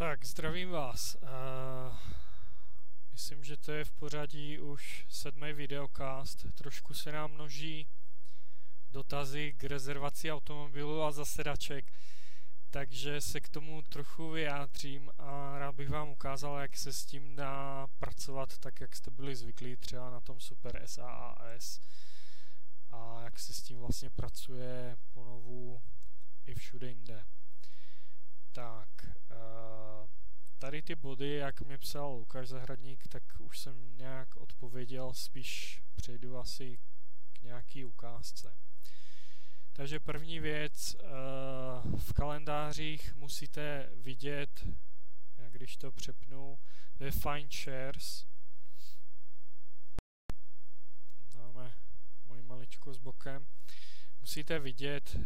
Tak, zdravím vás. Uh, myslím, že to je v pořadí už sedmý videocast. Trošku se nám množí dotazy k rezervaci automobilu a zasedaček, takže se k tomu trochu vyjádřím a rád bych vám ukázal, jak se s tím dá pracovat tak, jak jste byli zvyklí třeba na tom Super SAAS a jak se s tím vlastně pracuje ponovu i všude jinde. Tak, uh, tady ty body, jak mi psal Lukáš Zahradník, tak už jsem nějak odpověděl, spíš přejdu asi k nějaký ukázce. Takže první věc, uh, v kalendářích musíte vidět, jak když to přepnu, ve Find Shares, dáme moji maličku s bokem, musíte vidět,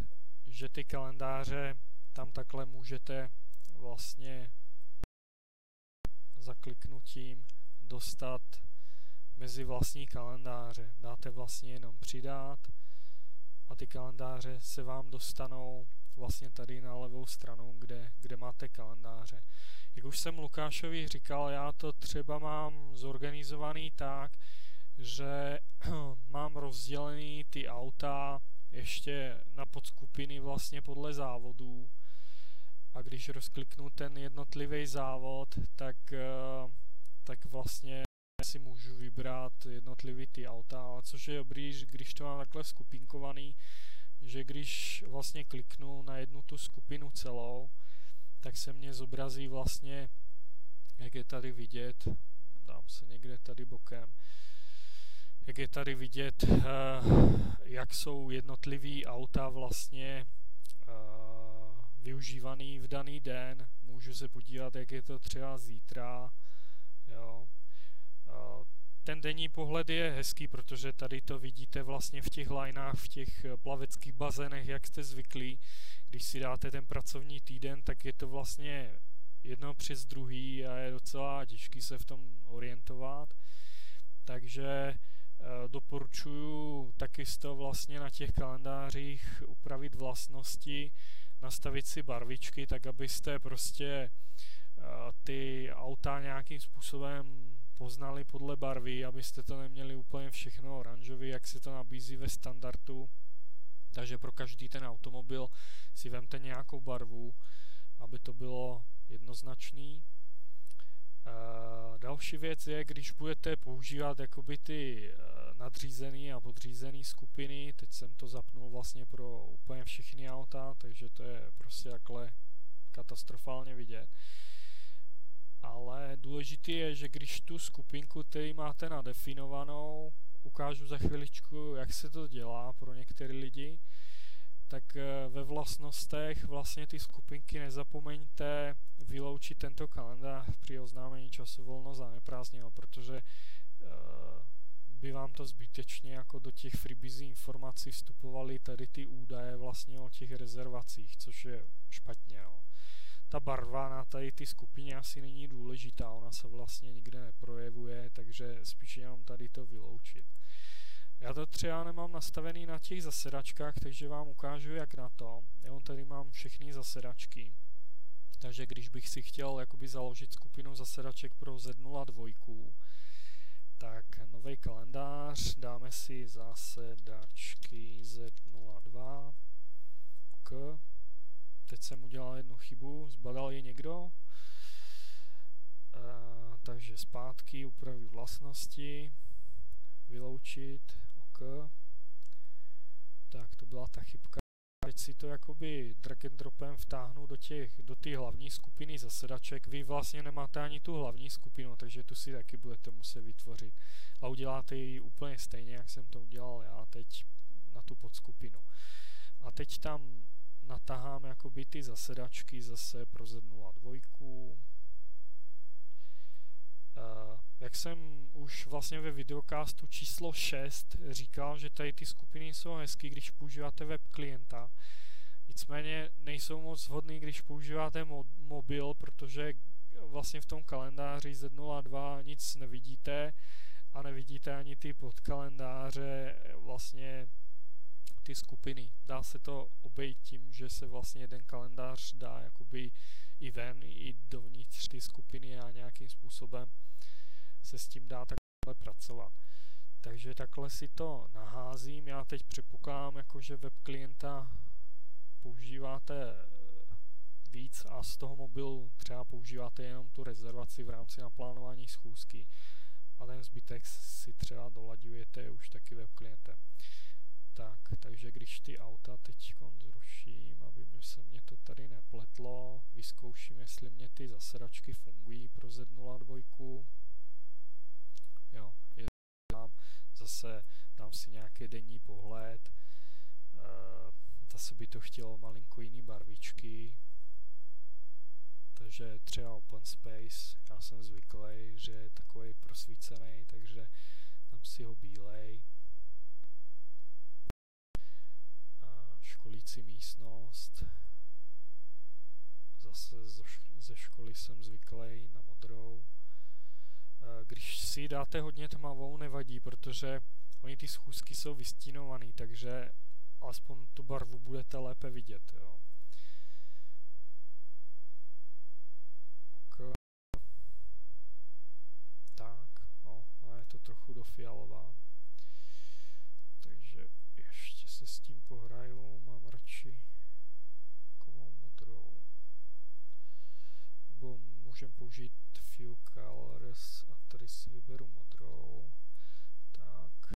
že ty kalendáře tam takhle můžete vlastně zakliknutím dostat mezi vlastní kalendáře. Dáte vlastně jenom přidat a ty kalendáře se vám dostanou vlastně tady na levou stranu, kde, kde máte kalendáře. Jak už jsem Lukášovi říkal, já to třeba mám zorganizovaný tak, že mám rozdělený ty auta ještě na podskupiny vlastně podle závodů a když rozkliknu ten jednotlivý závod, tak, eh, tak vlastně si můžu vybrat jednotlivý ty auta, což je dobrý, když to mám takhle skupinkovaný, že když vlastně kliknu na jednu tu skupinu celou, tak se mě zobrazí vlastně, jak je tady vidět, dám se někde tady bokem, jak je tady vidět, eh, jak jsou jednotlivý auta vlastně využívaný v daný den, můžu se podívat, jak je to třeba zítra, jo. Ten denní pohled je hezký, protože tady to vidíte vlastně v těch lineách, v těch plaveckých bazénech, jak jste zvyklí. Když si dáte ten pracovní týden, tak je to vlastně jedno přes druhý a je docela těžký se v tom orientovat. Takže e, doporučuji taky z toho vlastně na těch kalendářích upravit vlastnosti, nastavit si barvičky, tak abyste prostě uh, ty auta nějakým způsobem poznali podle barvy, abyste to neměli úplně všechno oranžový, jak se to nabízí ve standardu. Takže pro každý ten automobil si vemte nějakou barvu, aby to bylo jednoznačný. Uh, další věc je, když budete používat jakoby ty uh, nadřízený a podřízený skupiny, teď jsem to zapnul vlastně pro úplně všechny auta, takže to je prostě takhle katastrofálně vidět. Ale důležité je, že když tu skupinku, který máte nadefinovanou, ukážu za chviličku, jak se to dělá pro některé lidi, tak eh, ve vlastnostech vlastně ty skupinky nezapomeňte vyloučit tento kalendář při oznámení času volno zaneprázdněno, protože uh, by vám to zbytečně jako do těch freebizí informací vstupovaly tady ty údaje vlastně o těch rezervacích, což je špatně. No. Ta barva na tady ty skupině asi není důležitá, ona se vlastně nikde neprojevuje, takže spíš jenom tady to vyloučit. Já to třeba nemám nastavený na těch zasedačkách, takže vám ukážu, jak na to. Já tady mám všechny zasedačky. Takže když bych si chtěl jakoby založit skupinu zasedaček pro Z02, tak nový kalendář, dáme si zasedačky Z02 k. Teď jsem udělal jednu chybu, zbadal je někdo. E, takže zpátky, upravit vlastnosti, vyloučit, OK. Tak to byla ta chybka. Teď si to jakoby drag and dropem vtáhnu do těch, do té hlavní skupiny zasedaček. Vy vlastně nemáte ani tu hlavní skupinu, takže tu si taky budete muset vytvořit. A uděláte ji úplně stejně, jak jsem to udělal já teď na tu podskupinu. A teď tam natahám jakoby ty zasedačky zase pro Z02. Uh, jak jsem už vlastně ve videocastu číslo 6 říkal, že tady ty skupiny jsou hezky, když používáte web klienta. Nicméně nejsou moc vhodný, když používáte mo- mobil, protože vlastně v tom kalendáři Z02 nic nevidíte a nevidíte ani ty podkalendáře, vlastně ty skupiny. Dá se to obejít tím, že se vlastně jeden kalendář dá jakoby i ven, i dovnitř ty skupiny a nějakým způsobem se s tím dá takhle pracovat. Takže takhle si to naházím. Já teď předpokládám, jako že web klienta používáte eh, víc a z toho mobilu třeba používáte jenom tu rezervaci v rámci naplánování schůzky a ten zbytek si třeba dolaďujete už taky web klientem. Tak, takže když ty auta teď zruším, aby mě se mě to tady nepletlo, vyzkouším, jestli mě ty zasedačky fungují pro Z02. Jo, je tam, zase dám si nějaký denní pohled, e, zase by to chtělo malinko jiný barvičky, takže třeba open space, já jsem zvyklý, že je takový prosvícený, takže tam si ho bílej. A školící místnost, zase ze školy jsem zvyklý na modrou. Když si dáte hodně tmavou, nevadí, protože oni ty schůzky jsou vystínovaný, takže aspoň tu barvu budete lépe vidět. Jo. to trochu dofialová. Takže ještě se s tím pohraju, mám radši takovou modrou. Nebo můžem použít Few Colors a tady si vyberu modrou. Tak.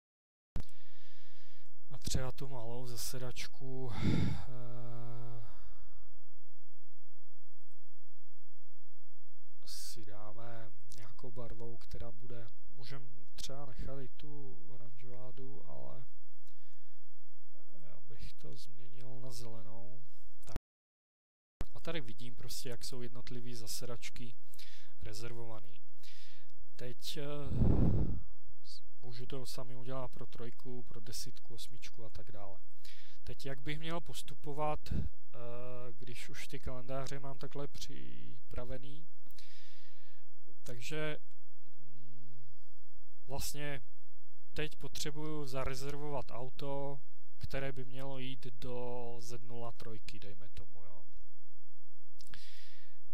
A třeba tu malou zasedačku uh, si dáme nějakou barvou, která bude, můžeme třeba nechali tu oranžovádu, ale já bych to změnil na zelenou. Tady vidím prostě, jak jsou jednotlivé zasedačky rezervované. Teď uh, můžu to sami udělat pro trojku, pro desítku, osmičku a tak dále. Teď jak bych měl postupovat, uh, když už ty kalendáře mám takhle připravený, takže vlastně teď potřebuju zarezervovat auto, které by mělo jít do Z03, dejme tomu.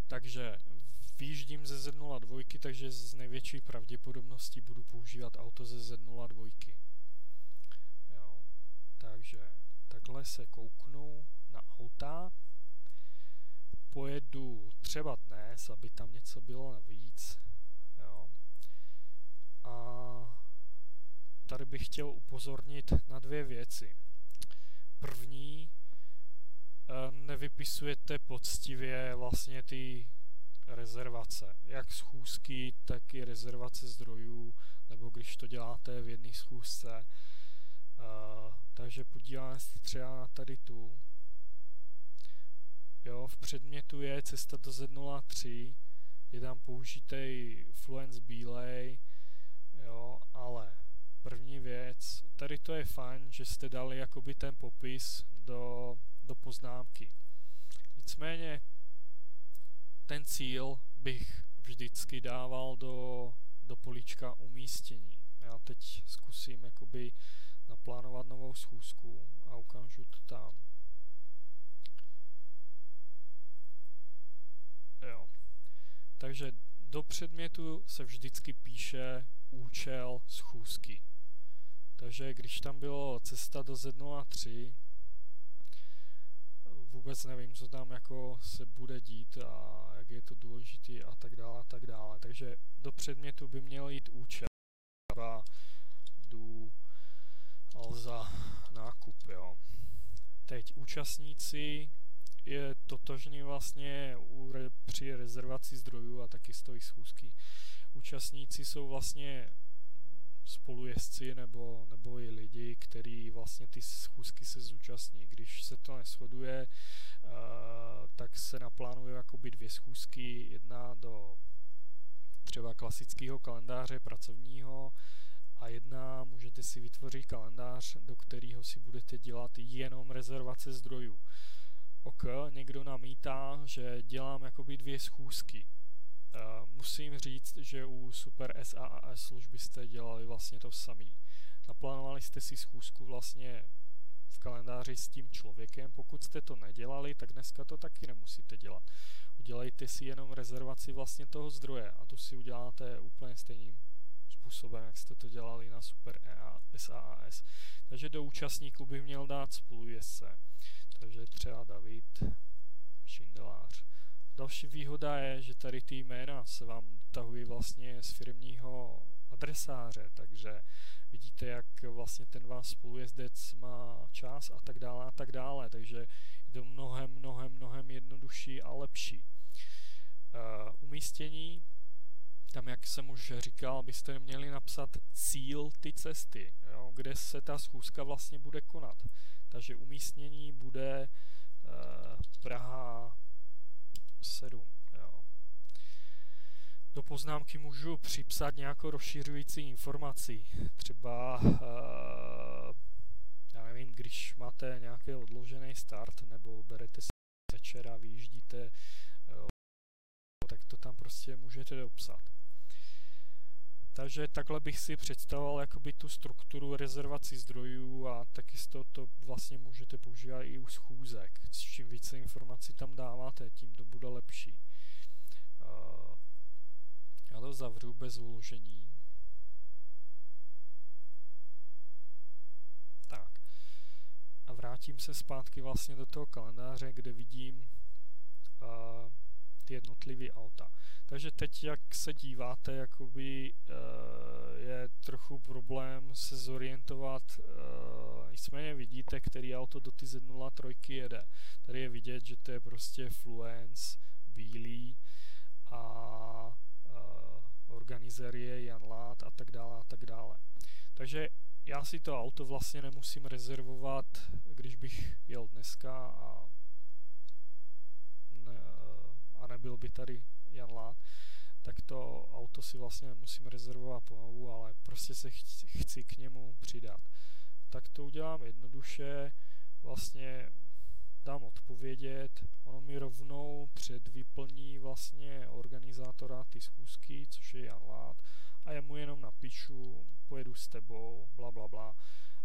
Takže vyjíždím ze Z02, takže z největší pravděpodobností budu používat auto ze Z02. Jo. Takže takhle se kouknu na auta, pojedu třeba dnes, aby tam něco bylo navíc, a tady bych chtěl upozornit na dvě věci. První, nevypisujete poctivě vlastně ty rezervace, jak schůzky, tak i rezervace zdrojů, nebo když to děláte v jedné schůzce. Uh, takže podíváme se třeba na tady tu. Jo, v předmětu je cesta do Z03, je tam použitý Fluence bílej, Jo, ale první věc, tady to je fajn, že jste dali jakoby ten popis do, do poznámky. Nicméně ten cíl bych vždycky dával do, do políčka umístění. Já teď zkusím jakoby naplánovat novou schůzku a ukážu to tam. Jo. Takže do předmětu se vždycky píše účel schůzky. Takže když tam bylo cesta do Z03, vůbec nevím, co tam jako se bude dít a jak je to důležitý a tak dále a tak dále. Takže do předmětu by měl jít účel. A jdu za nákup, jo. Teď účastníci je totožný vlastně u re, při rezervaci zdrojů a taky stojí schůzky účastníci jsou vlastně spolujezdci nebo, nebo i lidi, kteří vlastně ty schůzky se zúčastní. Když se to neschoduje, uh, tak se naplánuje jakoby dvě schůzky, jedna do třeba klasického kalendáře pracovního a jedna můžete si vytvořit kalendář, do kterého si budete dělat jenom rezervace zdrojů. Ok, někdo namítá, že dělám jakoby dvě schůzky musím říct, že u Super SaaS služby jste dělali vlastně to samý. Naplánovali jste si schůzku vlastně v kalendáři s tím člověkem. Pokud jste to nedělali, tak dneska to taky nemusíte dělat. udělejte si jenom rezervaci vlastně toho zdroje a tu si uděláte úplně stejným způsobem, jak jste to dělali na Super SAAS. Takže do účastníků bych měl dát spolujezdce. Takže třeba David, Šindelář. Další výhoda je, že tady ty jména se vám tahují vlastně z firmního adresáře, takže vidíte, jak vlastně ten váš spolujezdec má čas a tak dále a tak dále, takže je to mnohem, mnohem, mnohem jednodušší a lepší. Uh, umístění, tam jak jsem už říkal, byste měli napsat cíl ty cesty, jo, kde se ta schůzka vlastně bude konat. Takže umístění bude uh, Praha 7. Jo. Do poznámky můžu připsat nějakou rozšiřující informaci. Třeba, uh, já nevím, když máte nějaký odložený start nebo berete si večer a vyjíždíte, uh, tak to tam prostě můžete dopsat. Takže takhle bych si představoval jakoby tu strukturu rezervací zdrojů a taky to, to vlastně můžete používat i u schůzek. Čím více informací tam dáváte, tím to bude lepší. Uh, já to zavřu bez uložení. Tak. A vrátím se zpátky vlastně do toho kalendáře, kde vidím uh, ty jednotlivé auta. Takže teď, jak se díváte, jakoby uh, je trochu problém se zorientovat, uh, nicméně vidíte, který auto do ty Z03 jede. Tady je vidět, že to je prostě Fluence, bílý a organizer je Jan Lát a tak dále a tak dále. Takže já si to auto vlastně nemusím rezervovat, když bych jel dneska a, ne, a nebyl by tady Jan Lát, tak to auto si vlastně nemusím rezervovat ponovu, ale prostě se chci, chci k němu přidat. Tak to udělám jednoduše, vlastně dám odpovědět, ono mi rovnou předvyplní vlastně organizátora ty schůzky, což je Jan Lát, a já mu jenom napíšu, pojedu s tebou, bla bla bla.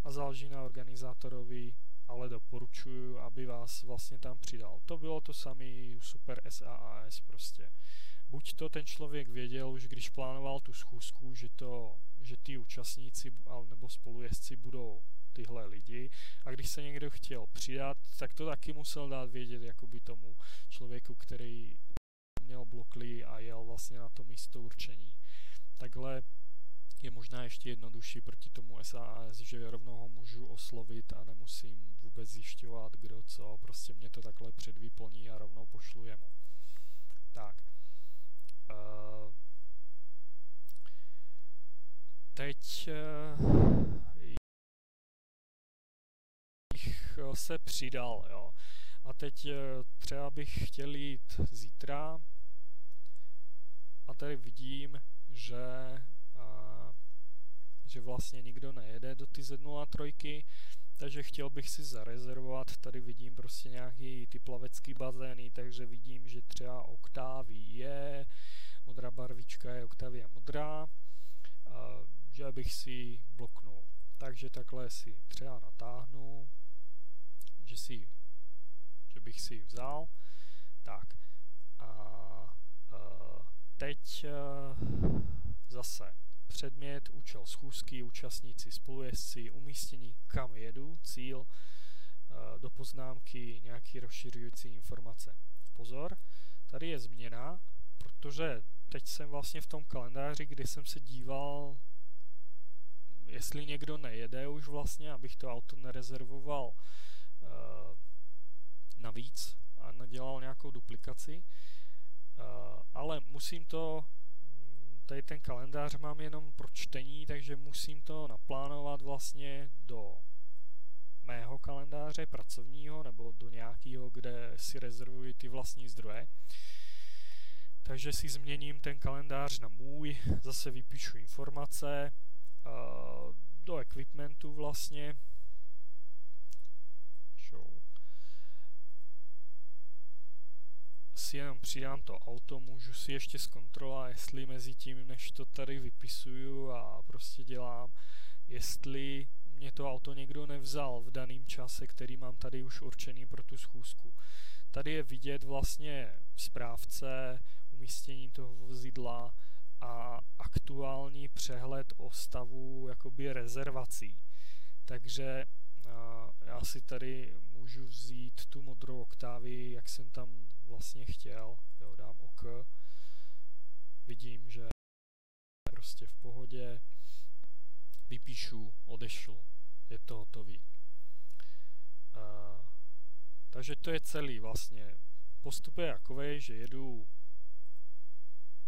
A záleží na organizátorovi, ale doporučuji, aby vás vlastně tam přidal. To bylo to samé Super SAAS prostě. Buď to ten člověk věděl už, když plánoval tu schůzku, že, to, že ty účastníci nebo spolujezdci budou tyhle lidi a když se někdo chtěl přidat, tak to taky musel dát vědět jakoby tomu člověku, který měl blokly a jel vlastně na to místo určení. Takhle je možná ještě jednodušší proti tomu SAS, že rovnou ho můžu oslovit a nemusím vůbec zjišťovat, kdo co, prostě mě to takhle předvyplní a rovnou pošlu jemu. Tak. Uh, teď uh, Eh, se přidal. Jo. A teď eh, třeba bych chtěl jít zítra a tady vidím, že, že vlastně nikdo nejede do ty Z03, takže chtěl bych si zarezervovat, tady vidím prostě nějaký ty plavecký bazény, takže vidím, že třeba Octavie je, modrá barvička je Octavia modrá, a, že bych si bloknul. Takže takhle si třeba natáhnu, že, si, že bych si ji vzal. Tak a uh, teď uh, zase předmět, účel schůzky, účastníci, spolujezdci, umístění, kam jedu, cíl, uh, do poznámky nějaký rozšiřující informace. Pozor, tady je změna, protože teď jsem vlastně v tom kalendáři, kdy jsem se díval, jestli někdo nejede už vlastně, abych to auto nerezervoval Eh, navíc a nedělal nějakou duplikaci, eh, ale musím to, tady ten kalendář mám jenom pro čtení, takže musím to naplánovat vlastně do mého kalendáře pracovního nebo do nějakého, kde si rezervuji ty vlastní zdroje. Takže si změním ten kalendář na můj, zase vypíšu informace, eh, do equipmentu vlastně, si jenom přidám to auto, můžu si ještě zkontrolovat, jestli mezi tím, než to tady vypisuju a prostě dělám, jestli mě to auto někdo nevzal v daném čase, který mám tady už určený pro tu schůzku. Tady je vidět vlastně správce, umístění toho vozidla a aktuální přehled o stavu jakoby rezervací. Takže já si tady můžu vzít tu modrou oktávy, jak jsem tam vlastně chtěl, jo, dám OK, vidím, že prostě v pohodě, vypíšu, odešlu, je to hotový. Uh, takže to je celý vlastně. Postup je takový, že jedu,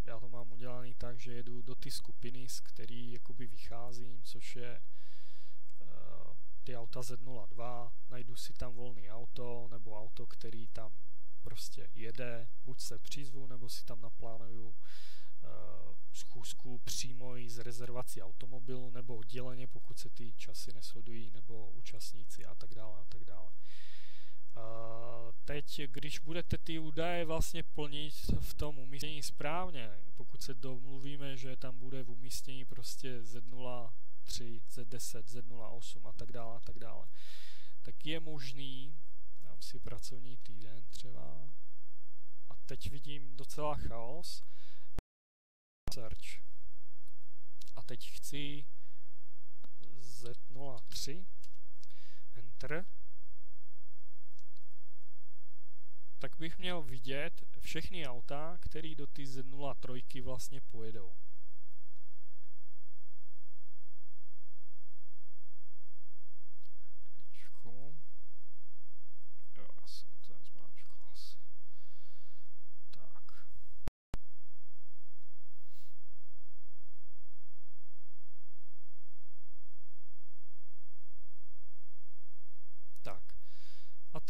já to mám udělaný tak, že jedu do ty skupiny, z který jakoby vycházím, což je ty auta Z02, najdu si tam volný auto, nebo auto, který tam prostě jede, buď se přizvu, nebo si tam naplánuju uh, schůzku přímo i z rezervací automobilu, nebo odděleně, pokud se ty časy neshodují, nebo účastníci a tak dále a tak dále. Uh, teď, když budete ty údaje vlastně plnit v tom umístění správně, pokud se domluvíme, že tam bude v umístění prostě Z03, Z10, Z08 a tak dále a tak dále, tak je možný, dám si pracovní týden třeba, a teď vidím docela chaos, search. A teď chci Z03, enter, tak bych měl vidět všechny auta, které do ty Z03 vlastně pojedou.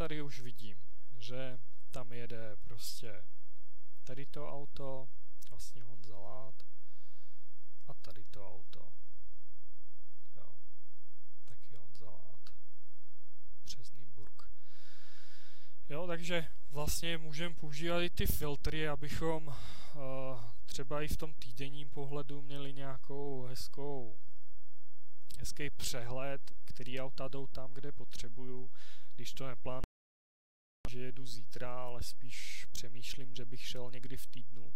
Tady už vidím, že tam jede prostě tady to auto, vlastně Honza Lát a tady to auto. Jo, taky Honza Lát přes Nymburk. Jo, takže vlastně můžeme používat i ty filtry, abychom uh, třeba i v tom týdenním pohledu měli nějakou hezkou hezký přehled, který auta jdou tam, kde potřebuju, když to neplánuji že jedu zítra, ale spíš přemýšlím, že bych šel někdy v týdnu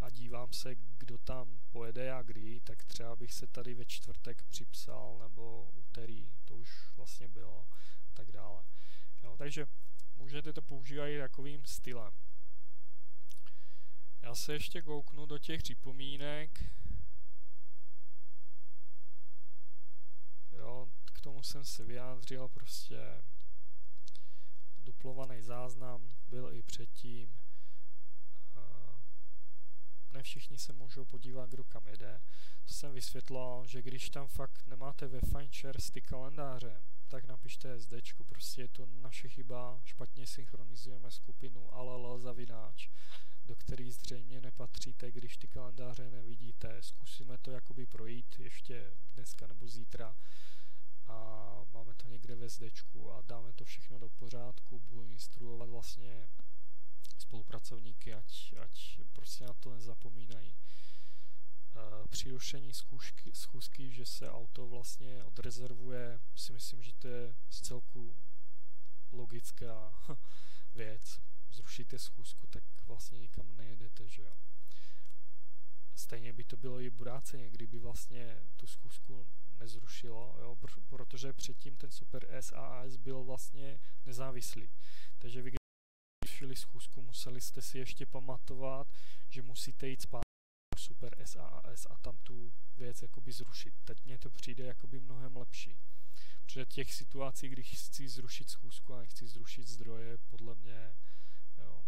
a dívám se, kdo tam pojede a kdy, tak třeba bych se tady ve čtvrtek připsal, nebo úterý, to už vlastně bylo, a tak dále. Jo, takže můžete to používat i takovým stylem. Já se ještě kouknu do těch připomínek. Jo, k tomu jsem se vyjádřil prostě duplovaný záznam byl i předtím. Ne všichni se můžou podívat, kdo kam jede. To jsem vysvětlil, že když tam fakt nemáte ve Findshare ty kalendáře, tak napište SD, prostě je to naše chyba, špatně synchronizujeme skupinu ALL zavináč, do který zřejmě nepatříte, když ty kalendáře nevidíte. Zkusíme to jakoby projít ještě dneska nebo zítra a máme to někde ve zdečku a dáme to všechno do pořádku, budu instruovat vlastně spolupracovníky, ať, ať prostě na to nezapomínají. E, při rušení schůzky, schůzky, že se auto vlastně odrezervuje, si myslím, že to je z celku logická věc. Zrušíte schůzku, tak vlastně nikam nejedete, že jo. Stejně by to bylo i bráceně, kdyby vlastně tu schůzku nezrušilo, jo, pr- protože předtím ten Super SAS byl vlastně nezávislý. Takže vy, když zrušili schůzku, museli jste si ještě pamatovat, že musíte jít zpátky Super SAS a tam tu věc jakoby zrušit. Teď mně to přijde jakoby mnohem lepší. Protože těch situací, když chci zrušit schůzku a nechci zrušit zdroje, podle mě jo,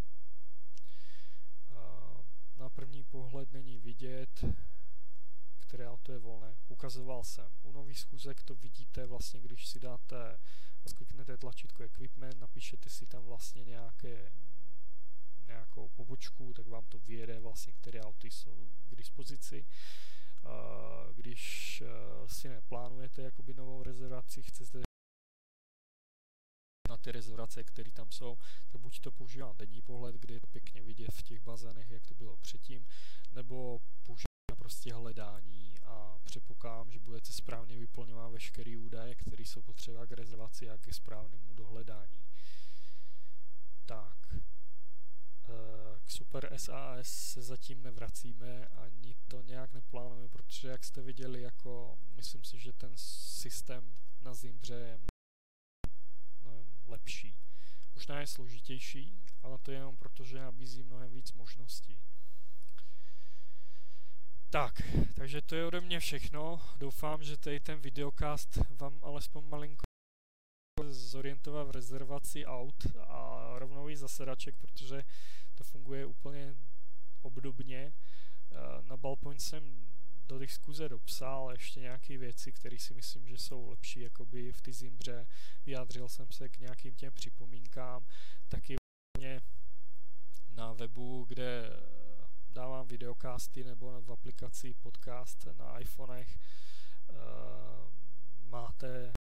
na první pohled není vidět, které auto je volné. Ukazoval jsem. U nových schůzek to vidíte vlastně, když si dáte, skliknete tlačítko Equipment, napíšete si tam vlastně nějaké, nějakou pobočku, tak vám to vyjede vlastně, které auty jsou k dispozici. Když e, si neplánujete jakoby novou rezervaci, chcete na ty rezervace, které tam jsou, tak buď to používám denní pohled, kde je to pěkně vidět v těch bazénech, jak to bylo předtím, nebo používám prostě hledání a předpokládám, že budete správně vyplňovat veškeré údaje, které jsou potřeba k rezervaci a ke správnému dohledání. Tak, eh, k Super SAS se zatím nevracíme, ani to nějak neplánujeme, protože jak jste viděli, jako myslím si, že ten systém na Zimbře je mnohem lepší. Možná je složitější, ale to je jenom proto, že nabízí mnohem víc možností. Tak, takže to je ode mě všechno. Doufám, že tady ten videokast vám alespoň malinko zorientovat v rezervaci aut a rovnou i zasedaček, protože to funguje úplně obdobně. Eh, na Ballpoint jsem do diskuze dopsal ještě nějaké věci, které si myslím, že jsou lepší jakoby v ty zimbře. Vyjádřil jsem se k nějakým těm připomínkám. Taky na webu, kde dávám videokásty nebo v aplikaci podcast na iPhonech uh, máte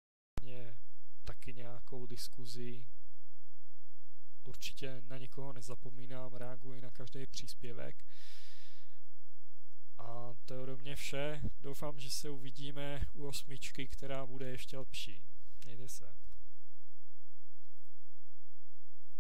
taky nějakou diskuzi. Určitě na nikoho nezapomínám, reaguji na každý příspěvek. A to je ode mě vše. Doufám, že se uvidíme u osmičky, která bude ještě lepší. Mějte se.